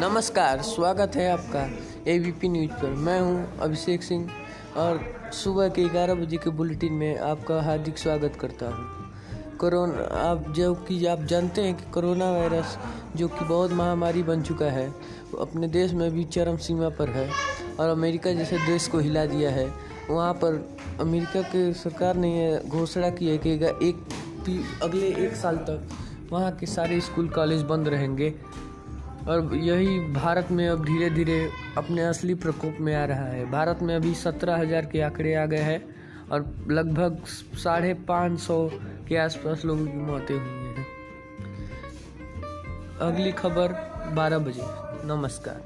नमस्कार, स्वागत है आपका एबीपी न्यूज़ पर। मैं हूँ अभिषेक सिंह और सुबह के 11 बजे के बुलेटिन में आपका हार्दिक स्वागत करता हूँ। कोरोना, आप जो कि आप जानते हैं कि कोरोना वायरस जो कि बहुत महामारी बन चुका है, वो अपने देश में भी चरम सीमा पर है और अमेरिका जैसे देश को हिला दिया है। वहाँ पर अमेरिका के सरकार ने यह घोषणा की है कि एक अगले एक साल तक वहाँ के सारे स्कूल, कॉलेज बंद रहेंगे। और यही भारत में अब धीरे धीरे अपने असली प्रकोप में आ रहा है। भारत में अभी सत्रह हज़ार के आंकड़े आ गए हैं और लगभग साढ़े पाँच सौ के आसपास लोगों की मौतें हुई हैं। अगली खबर बारह बजे। नमस्कार।